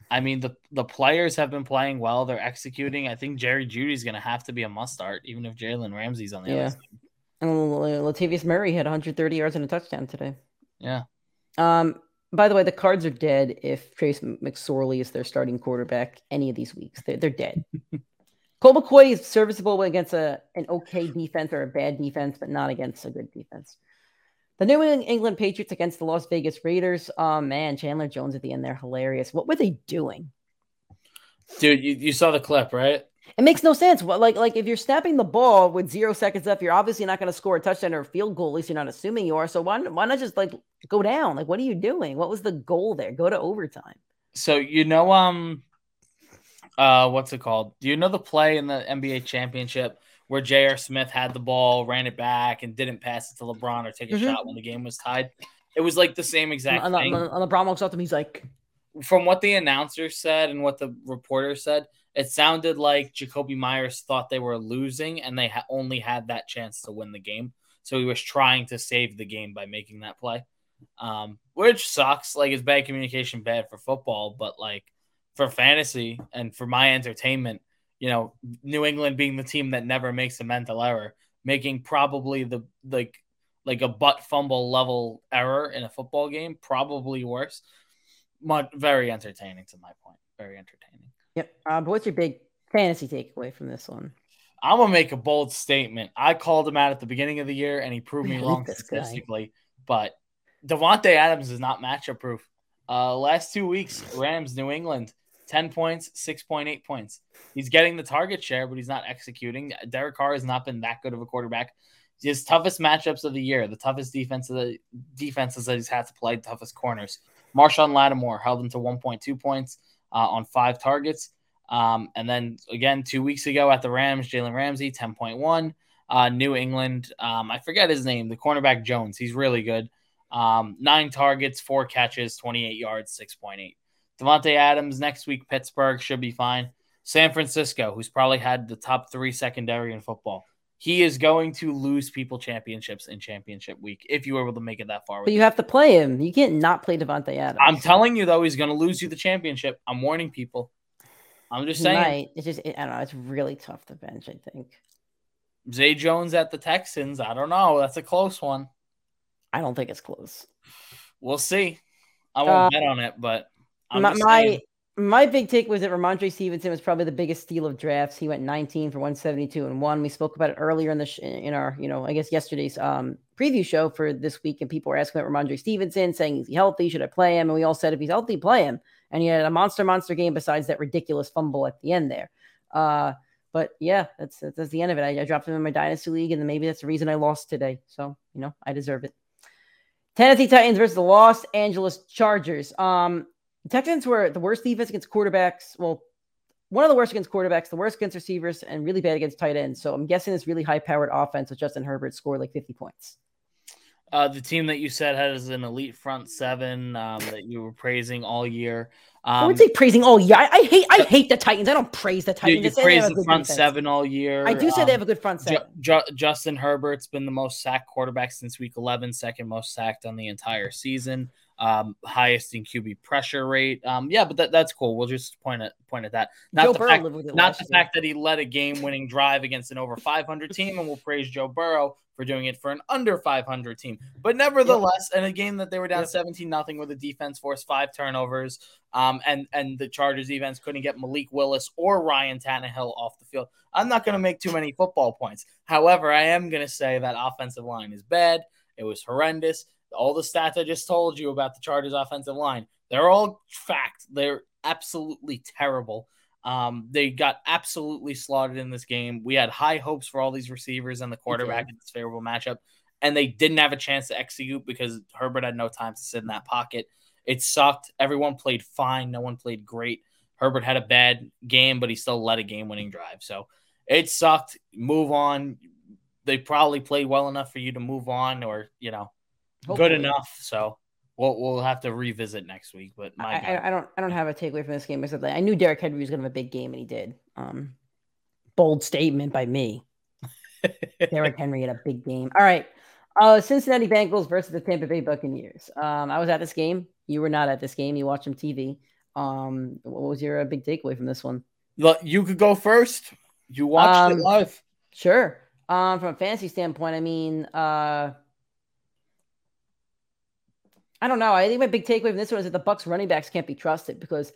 Speaker 3: I mean the the players have been playing well. They're executing. I think Jerry Jeudy's going to have to be a must start, even if Jalen Ramsey's on the yeah. other side.
Speaker 2: And Latavius Murray had 130 yards and a touchdown today.
Speaker 3: Yeah.
Speaker 2: Um. By the way, the Cards are dead if Trace McSorley is their starting quarterback any of these weeks. They're, they're dead. Colt McCoy is serviceable against a an okay defense or a bad defense, but not against a good defense. The New England Patriots against the Las Vegas Raiders. Oh man, Chandler Jones at the end there, hilarious. What were they doing?
Speaker 3: Dude, you, you saw the clip, right?
Speaker 2: It makes no sense. What like like if you're snapping the ball with zero seconds left, you're obviously not going to score a touchdown or a field goal. At least you're not assuming you are. So why why not just like go down? Like what are you doing? What was the goal there? Go to overtime.
Speaker 3: So you know um uh what's it called? Do you know the play in the NBA championship where J.R. Smith had the ball, ran it back, and didn't pass it to LeBron or take a mm-hmm. shot when the game was tied? It was like the same exact
Speaker 2: and,
Speaker 3: thing.
Speaker 2: And LeBron walks up to him, he's like,
Speaker 3: from what the announcer said and what the reporter said, it sounded like Jakobi Meyers thought they were losing and they ha- only had that chance to win the game. So he was trying to save the game by making that play. um, which sucks. Like it's bad communication, bad for football, but like for fantasy and for my entertainment, you know, New England being the team that never makes a mental error, making probably the like like a butt fumble level error in a football game, probably worse. Much very entertaining to my point. Very entertaining.
Speaker 2: Yep. Uh, but what's your big fantasy takeaway from this one?
Speaker 3: I'm gonna make a bold statement. I called him out at the beginning of the year, and he proved me wrong statistically. Guy. But Davante Adams is not matchup proof. Uh, last two weeks, Rams, New England, 10 points, 6.8 points. He's getting the target share, but he's not executing. Derek Carr has not been that good of a quarterback. His toughest matchups of the year, the toughest defense of the defenses that he's had to play, toughest corners. Marshon Lattimore held him to 1.2 points uh, on five targets. Um, and then again, two weeks ago at the Rams, Jalen Ramsey, 10.1. Uh, New England, um, I forget his name, the cornerback Jones. He's really good. Um, nine targets, four catches, 28 yards, 6.8. Davante Adams next week, Pittsburgh should be fine. San Francisco, who's probably had the top three secondary in football, he is going to lose people championships in championship week if you were able to make it that far.
Speaker 2: But you have to play him. You can't not play Davante Adams.
Speaker 3: I'm telling you though, he's going to lose you the championship. I'm warning people. I'm just saying.
Speaker 2: Might. It's just I don't know. It's really tough to bench. I think.
Speaker 3: Zay Jones at the Texans. I don't know. That's a close one.
Speaker 2: I don't think it's close.
Speaker 3: We'll see. I won't uh, bet on it, but
Speaker 2: I'm my my, my big take was that Rhamondre Stevenson was probably the biggest steal of drafts. He went 19 for 172 and one. We spoke about it earlier in the sh- in our you know I guess yesterday's um preview show for this week, and people were asking about Rhamondre Stevenson, saying is he healthy? Should I play him? And we all said if he's healthy, play him. And he had a monster monster game besides that ridiculous fumble at the end there. Uh, but yeah, that's that's the end of it. I, I dropped him in my dynasty league, and maybe that's the reason I lost today. So you know I deserve it. Tennessee Titans versus the Los Angeles Chargers. Um, the Texans were the worst defense against quarterbacks. Well, one of the worst against quarterbacks, the worst against receivers, and really bad against tight ends. So I'm guessing this really high powered offense with Justin Herbert scored like 50 points.
Speaker 3: Uh, the team that you said has an elite front seven um, that you were praising all year.
Speaker 2: Um, I would say praising all year. I, I, hate I hate the Titans. I don't praise the Titans.
Speaker 3: You, you praise the front defense. seven all year.
Speaker 2: I do say um, they have a good front seven.
Speaker 3: Ju- Ju- Justin Herbert's been the most sacked quarterback since week 11, second most sacked on the entire season um, highest in QB pressure rate. Um, yeah, but that, that's cool. We'll just point at point at that. Not Joe the Burrow fact, not the year. fact that he led a game-winning drive against an over 500 team, and we'll praise Joe Burrow for doing it for an under 500 team. But nevertheless, yep. in a game that they were down 17 nothing with the defense forced five turnovers, um, and and the Chargers defense couldn't get Malik Willis or Ryan Tannehill off the field. I'm not going to make too many football points. However, I am going to say that offensive line is bad. It was horrendous all the stats I just told you about the Chargers offensive line, they're all fact. They're absolutely terrible. Um, they got absolutely slaughtered in this game. We had high hopes for all these receivers and the quarterback okay. in this favorable matchup, and they didn't have a chance to execute because Herbert had no time to sit in that pocket. It sucked. Everyone played fine. No one played great. Herbert had a bad game, but he still led a game winning drive. So it sucked. Move on. They probably played well enough for you to move on, or, you know, Hopefully. good enough. So we'll we'll have to revisit next week. But
Speaker 2: I, I, I, don't I don't have a takeaway from this game except that I knew Derrick Henry was going to have a big game and he did. Um, bold statement by me. Derrick Henry had a big game. All right. Uh, Cincinnati Bengals versus the Tampa Bay Buccaneers. Um, I was at this game. You were not at this game. You watched some TV. Um, what was your uh, big takeaway from this one?
Speaker 3: Look, you could go first. You watched um, it live.
Speaker 2: Sure. Um, from a fantasy standpoint, I mean, uh, I don't know. I think my big takeaway from this one is that the Bucs running backs can't be trusted because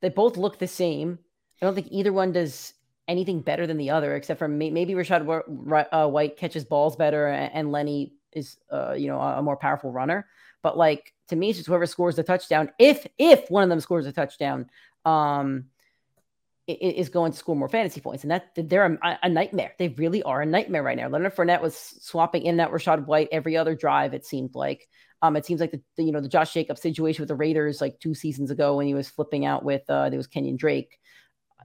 Speaker 2: they both look the same. I don't think either one does anything better than the other, except for maybe Rachaad uh, White catches balls better and Lenny is, uh, you know, a more powerful runner. But like to me, it's just whoever scores the touchdown. If if one of them scores a touchdown, um, is going to score more fantasy points, and that they're a, a, nightmare. They really are a nightmare right now. Leonard Fournette was swapping in that Rachaad White every other drive. It seemed like. Um, it seems like the, the, you know the Josh Jacobs situation with the Raiders like two seasons ago when he was flipping out with uh there was Kenyan Drake.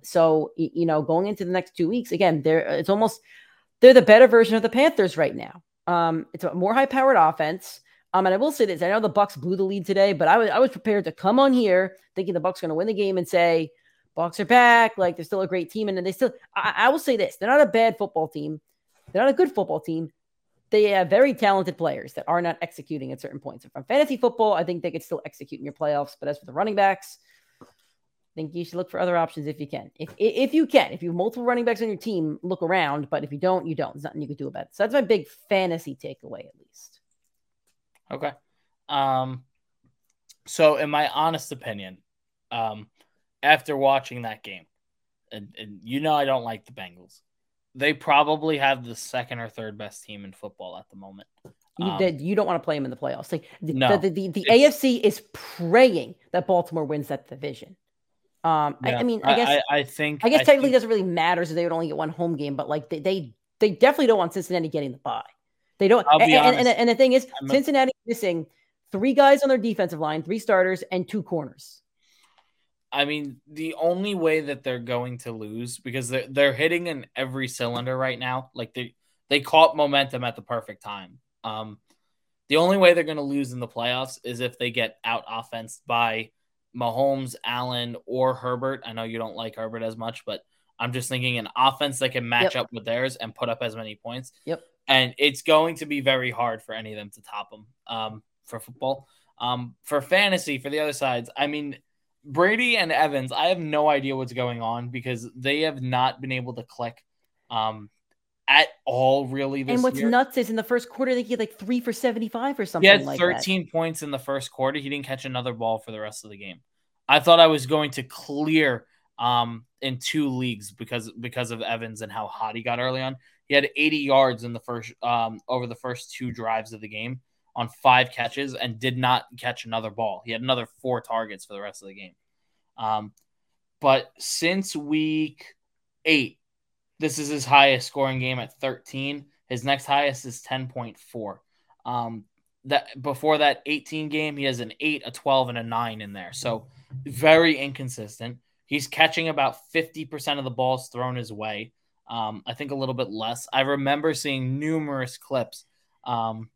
Speaker 2: So you know going into the next two weeks again, they're it's almost they're the better version of the Panthers right now. Um, it's a more high powered offense. Um, and I will say this: I know the Bucs blew the lead today, but I was I was prepared to come on here thinking the Bucs going to win the game and say Bucs are back, like they're still a great team, and then they still. I, I will say this: they're not a bad football team. They're not a good football team they have very talented players that are not executing at certain points. And from fantasy football, I think they could still execute in your playoffs. But as for the running backs, I think you should look for other options if you can. If if you can, if you have multiple running backs on your team, look around. But if you don't, you don't. There's nothing you can do about it. So that's my big fantasy takeaway, at least.
Speaker 3: Okay. Um. So, in my honest opinion, um, after watching that game, and, and you know I don't like the Bengals they probably have the second or third best team in football at the moment.
Speaker 2: You, um, you don't want to play them in the playoffs. Like the, no, the, the, the, the AFC is praying that Baltimore wins that division. Um, yeah, I, I, mean, I guess
Speaker 3: I, I, think
Speaker 2: I guess technically think, doesn't really matter, so they would only get one home game. But like they they, they definitely don't want Cincinnati getting the bye. They don't. And, and, and, the thing is, I'm Cincinnati a, missing three guys on their defensive line, three starters, and two corners.
Speaker 3: I mean, the only way that they're going to lose because they're they're hitting in every cylinder right now. Like they they caught momentum at the perfect time. Um, the only way they're going to lose in the playoffs is if they get out offense by Mahomes, Allen, or Herbert. I know you don't like Herbert as much, but I'm just thinking an offense that can match yep. up with theirs and put up as many points.
Speaker 2: Yep.
Speaker 3: And it's going to be very hard for any of them to top them um, for football. Um, for fantasy, for the other sides, I mean, Brady and Evans, I have no idea what's going on because they have not been able to click um, at all, really.
Speaker 2: and what's
Speaker 3: year.
Speaker 2: nuts is in the first quarter, they get like three for 75 or something. He had
Speaker 3: like 13 that. points in the first quarter. He didn't catch another ball for the rest of the game. I thought I was going to clear um, in two leagues because because of Evans and how hot he got early on. He had 80 yards in the first um, over the first two drives of the game on five catches and did not catch another ball. He had another four targets for the rest of the game. Um, but since week eight, this is his highest scoring game at 13. His next highest is 10.4. Um, that before that 18 game, he has an 8, a 12, and a 9 in there. So very inconsistent. He's catching about 50% of the balls thrown his way. Um, I think a little bit less. I remember seeing numerous clips um,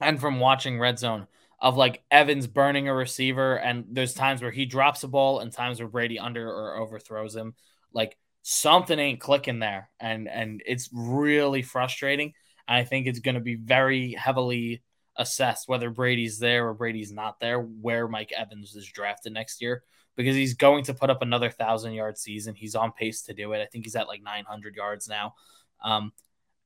Speaker 3: and from watching Red Zone of like Evans burning a receiver, and there's times where he drops a ball and times where Brady under or overthrows him. Like something ain't clicking there, and and it's really frustrating. And I think it's going to be very heavily assessed whether Brady's there or Brady's not there, where Mike Evans is drafted next year, because he's going to put up another thousand yard season. He's on pace to do it. I think he's at like 900 yards now. Um,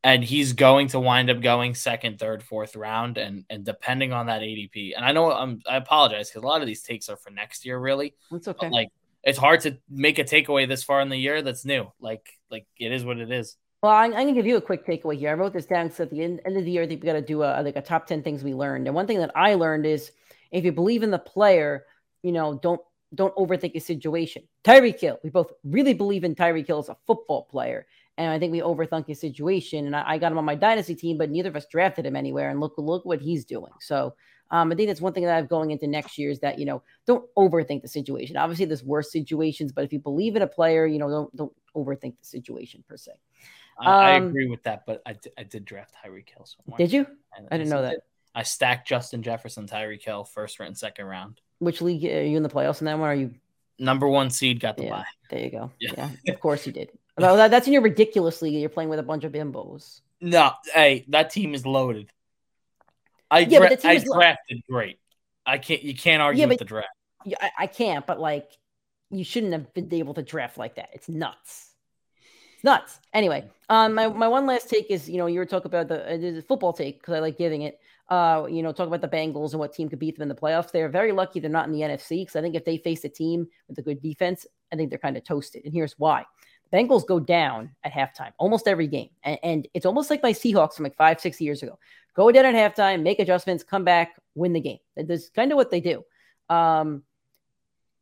Speaker 3: and he's going to wind up going second, third, fourth round, and and depending on that ADP. And I know I'm I apologize because a lot of these takes are for next year, really.
Speaker 2: It's okay.
Speaker 3: But like it's hard to make a takeaway this far in the year that's new. Like like it is what it is.
Speaker 2: Well, I'm, I'm gonna give you a quick takeaway here. I wrote this down because at the end, end of the year, I think we got to do a like a top ten things we learned. And one thing that I learned is if you believe in the player, you know, don't don't overthink a situation. Tyreek Hill, we both really believe in Tyreek Hill as a football player. And I think we overthunk his situation. And I, I, got him on my dynasty team, but neither of us drafted him anywhere. And look, look what he's doing. So um, I think that's one thing that I have going into next year is that, you know, don't overthink the situation. Obviously, there's worse situations, but if you believe in a player, you know, don't don't overthink the situation per se.
Speaker 3: Um, I, agree with that, but I, d- I did draft Tyreek Hill.
Speaker 2: Somewhere. Did you? I, I didn't know that.
Speaker 3: I stacked Justin Jefferson, Tyreek Hill, first and second round.
Speaker 2: Which league are you in the playoffs in that one? Are you
Speaker 3: number one seed? Got the
Speaker 2: yeah,
Speaker 3: buy.
Speaker 2: There you go. Yeah. yeah, of course you did. Well, that, that's in your ridiculous league. You're playing with a bunch of bimbos.
Speaker 3: No, hey, that team is loaded. I yeah, dra- I drafted lo- great. I can't. You can't argue yeah, with the draft.
Speaker 2: Yeah, I, I can't. But like, you shouldn't have been able to draft like that. It's nuts. It's nuts. Anyway, um, my, my one last take is you know you were talking about the, uh, the football take because I like giving it. Uh, you know, talk about the Bengals and what team could beat them in the playoffs. They're very lucky they're not in the NFC because I think if they face a team with a good defense, I think they're kind of toasted. And here's why: Bengals go down at halftime almost every game. And, and, it's almost like my Seahawks from like five, six years ago. Go down at halftime, make adjustments, come back, win the game. That's kind of what they do. Um,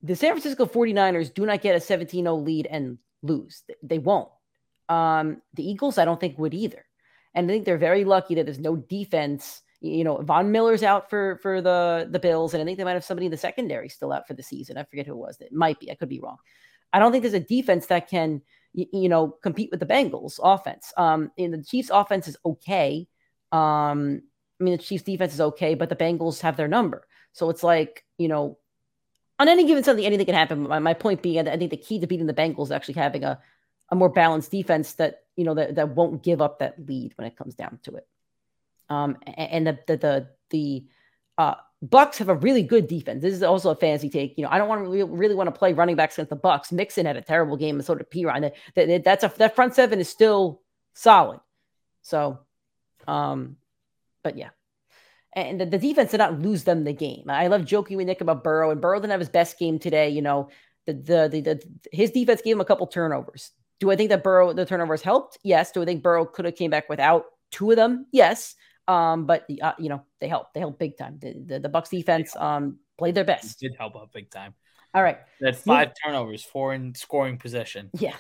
Speaker 2: the San Francisco 49ers do not get a 17 0 lead and lose. They won't. Um, the Eagles, I don't think, would either. And I think they're very lucky that there's no defense. You know, Von Miller's out for for the the Bills, and I think they might have somebody in the secondary still out for the season. I forget who it was. It might be. I could be wrong. I don't think there's a defense that can you, you know, compete with the Bengals offense. Um, and the Chiefs offense is okay. Um, I mean, the Chiefs defense is okay, but the Bengals have their number. So it's like, you know, on any given Sunday, anything can happen. My, my point being, I think the key to beating the Bengals is actually having a, a more balanced defense that, you know, that, that won't give up that lead when it comes down to it. Um, and the the the, the uh, Bucs have a really good defense. This is also a fancy take. You know, I don't want to really, really want to play running backs against the Bucs. Mixon had a terrible game, and so did Perine. That, that, that's a that front seven is still solid. So, um, but yeah, and the, the, defense did not lose them the game. I love joking with Nick about Burrow, and Burrow didn't have his best game today. You know, the the the, the his defense gave him a couple turnovers. Do I think that Burrow the turnovers helped? Yes. Do I think Burrow could have came back without two of them? Yes. Um, but uh, you know they helped. They helped big time. The the, the Bucs defense um played their best.
Speaker 3: It did help out big time.
Speaker 2: All right.
Speaker 3: They had five turnovers, four in scoring position.
Speaker 2: Yeah.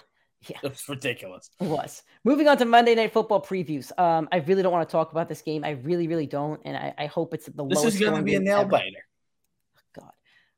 Speaker 2: Yeah.
Speaker 3: It's ridiculous.
Speaker 2: It was. Moving on to Monday Night Football previews. Um, I really don't want to talk about this game. I really, really don't. And I, I hope it's the worst.
Speaker 3: this is going to be a nail biter.
Speaker 2: God.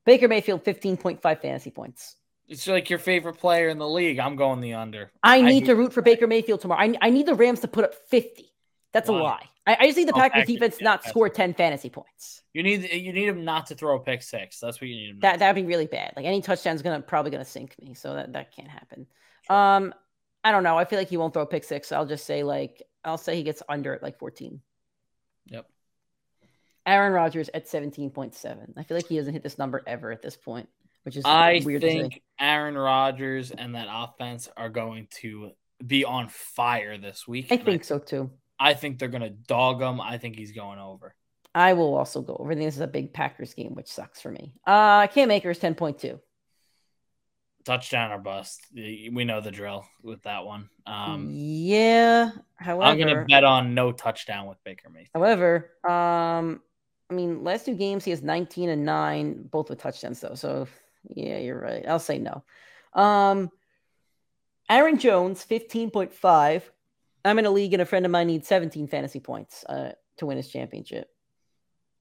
Speaker 2: Baker Mayfield, 15.5 fantasy points.
Speaker 3: It's like your favorite player in the league. I'm going the under.
Speaker 2: I need I to root for Baker Mayfield tomorrow. I, I need the Rams to put up 50. That's a lie. I, I just need the oh, Packers defense yeah, not score 10 fantasy points.
Speaker 3: You need you need him not to throw a pick six. That's what you need him.
Speaker 2: That that'd be really bad. Like any touchdown's gonna probably gonna sink me. So that, that can't happen. Sure. Um, I don't know. I feel like he won't throw a pick six. I'll just say like I'll say he gets under at like 14.
Speaker 3: Yep.
Speaker 2: Aaron Rodgers at 17.7. I feel like he hasn't hit this number ever at this point, which is
Speaker 3: I think Aaron Rodgers and that offense are going to be on fire this week.
Speaker 2: I think I, so too.
Speaker 3: I think they're going to dog him. I think he's going over.
Speaker 2: I will also go over. I think this is a big Packers game, which sucks for me. Uh Cam Akers 10.2
Speaker 3: touchdown or bust. We know the drill with that one. Um,
Speaker 2: yeah. However,
Speaker 3: I'm going to bet on no touchdown with Baker Mayfield.
Speaker 2: However, um, I mean, last two games he has 19 and nine, both with touchdowns though. So yeah, you're right. I'll say no. Um, Aaron Jones 15.5. I'm in a league and a friend of mine needs 17 fantasy points uh, to win his championship.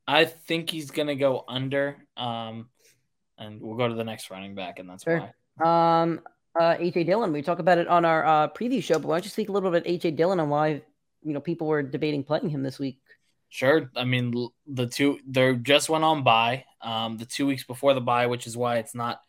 Speaker 3: I think he's going to go under. Um, and we'll go to the next running back, and that's sure. why.
Speaker 2: Um, uh, AJ Dillon. We talked about it on our uh, preview show, but why don't you speak a little bit about AJ Dillon and why you know people were debating playing him this week?
Speaker 3: Sure. I mean, the two they just went on by um, the two weeks before the bye, which is why it's not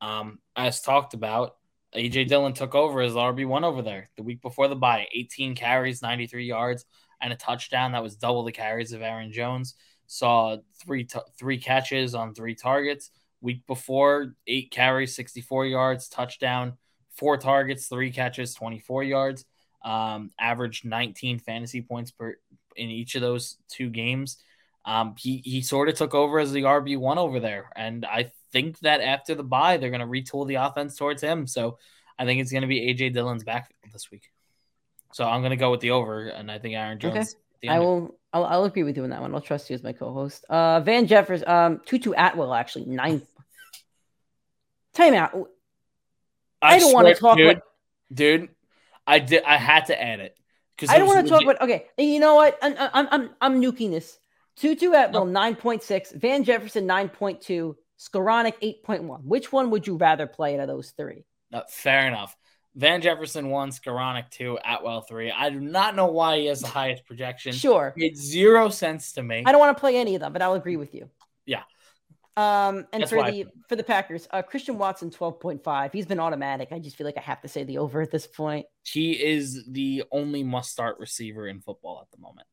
Speaker 3: um, as talked about. AJ Dillon took over as RB one over there the week before the bye. 18 carries, 93 yards, and a touchdown. That was double the carries of Aaron Jones. Saw three t- three catches on three targets. Week before, eight carries, 64 yards, touchdown, four targets, three catches, 24 yards. Um, averaged 19 fantasy points per in each of those two games. Um, he he sort of took over as the RB one over there, and I think that after the bye, they're going to retool the offense towards him. So I think it's going to be AJ Dillon's backfield this week. So I'm going to go with the over, and I think Aaron Jones.
Speaker 2: Okay. I will. I'll, I'll, agree with you on that one. I'll trust you as my co-host. Uh, Van Jeffers, um, Tutu Atwell actually nine Timeout. I, I don't want to talk.
Speaker 3: Dude, dude, I did. I had to add it
Speaker 2: because I don't want to talk about. Okay, you know what? I'm I'm I'm, I'm nuking this. Tutu Atwell nine point six, Van Jefferson nine point two, Point one. Which one would you rather play out of those three?
Speaker 3: Uh, fair enough. Van Jefferson one, Skowronek two, Atwell three. I do not know why he has the highest projection.
Speaker 2: Sure,
Speaker 3: it made zero sense to me.
Speaker 2: I don't want to play any of them, but I'll agree with you.
Speaker 3: Yeah,
Speaker 2: um, and That's for the for the Packers, uh, Christian Watson twelve point five. He's been automatic. I just feel like I have to say the over at this point.
Speaker 3: He is the only must start receiver in football at the moment.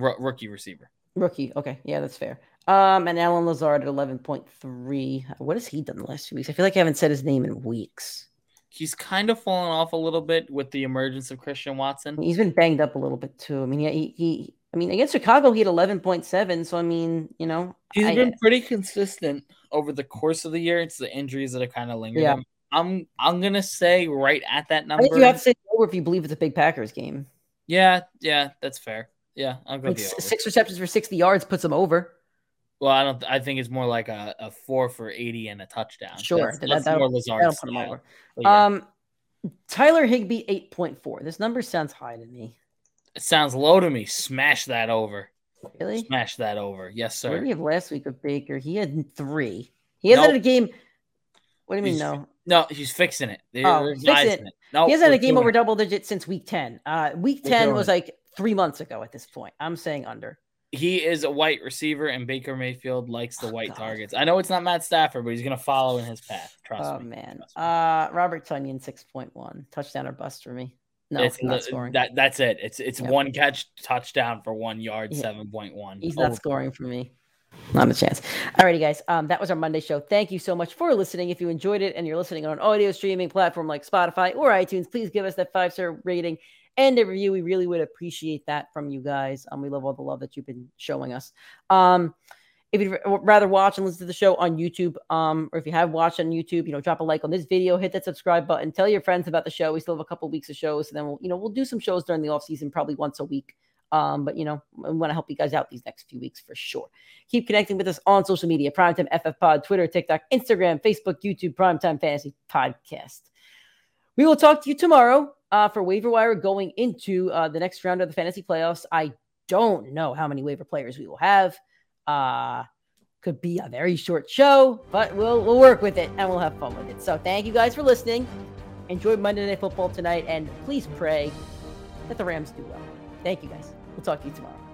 Speaker 3: R- rookie receiver.
Speaker 2: Rookie. Okay, yeah, that's fair. Um, and Allen Lazard at eleven point three. What has he done the last few weeks? I feel like I haven't said his name in weeks.
Speaker 3: He's kind of fallen off a little bit with the emergence of Christian Watson.
Speaker 2: He's been banged up a little bit too. I mean, he he I mean, against Chicago, he had 11.7. So, I mean, you know,
Speaker 3: he's I, been pretty consistent over the course of the year. It's the injuries that are kind of lingering. Yeah. I'm I'm gonna say right at that number. I
Speaker 2: think you have to say over if you believe it's a big Packers game.
Speaker 3: Yeah, yeah, that's fair. Yeah, I'll go.
Speaker 2: six receptions for 60 yards puts him over.
Speaker 3: Well, I don't. I think it's more like a, a four for 80 and a touchdown.
Speaker 2: Sure, that's, that's that, more Lazard. Put them over. Yeah. Um, Tyler Higbee 8.4. This number sounds high to me.
Speaker 3: It sounds low to me. Smash that over.
Speaker 2: Really?
Speaker 3: Smash that over. Yes, sir.
Speaker 2: What did we have last week with Baker? He had three. He hasn't nope. had a game. What do you mean, he's, no?
Speaker 3: No, he's fixing it. They're oh,
Speaker 2: fixing it. No, he hasn't had a game over double digits since week 10. Uh, week 10 was like three months ago at this point. I'm saying under.
Speaker 3: He is a white receiver, and Baker Mayfield likes the oh, white God. targets. I know it's not Matt Stafford, but he's going to follow in his path. Trust
Speaker 2: oh,
Speaker 3: me.
Speaker 2: man. Uh, Robert Tonyan, 6.1. Touchdown or bust for me. No,
Speaker 3: it's
Speaker 2: not scoring.
Speaker 3: that that's it. It's it's
Speaker 2: Yep.
Speaker 3: one catch touchdown for one yard,
Speaker 2: Yeah.
Speaker 3: seven point one.
Speaker 2: He's not scoring for me. Not a chance. Alrighty, guys. Um, that was our Monday show. Thank you so much for listening. If you enjoyed it and you're listening on an audio streaming platform like Spotify or iTunes, please give us that five star rating and a review. We really would appreciate that from you guys. Um, we love all the love that you've been showing us. Um, if you'd rather watch and listen to the show on YouTube, um, or if you have watched on YouTube, you know, drop a like on this video, hit that subscribe button, tell your friends about the show. We still have a couple weeks of shows, and then we'll, you know, we'll do some shows during the off season, probably once a week. Um, but you know, we want to help you guys out these next few weeks for sure. Keep connecting with us on social media: Primetime FF Pod, Twitter, TikTok, Instagram, Facebook, YouTube, Primetime Fantasy Podcast. We will talk to you tomorrow uh, for waiver wire going into uh, the next round of the fantasy playoffs. I don't know how many waiver players we will have. Uh, could be a very short show, but we'll we'll work with it and we'll have fun with it. So thank you guys for listening. Enjoy Monday Night Football tonight, and please pray that the Rams do well. Thank you guys. We'll talk to you tomorrow.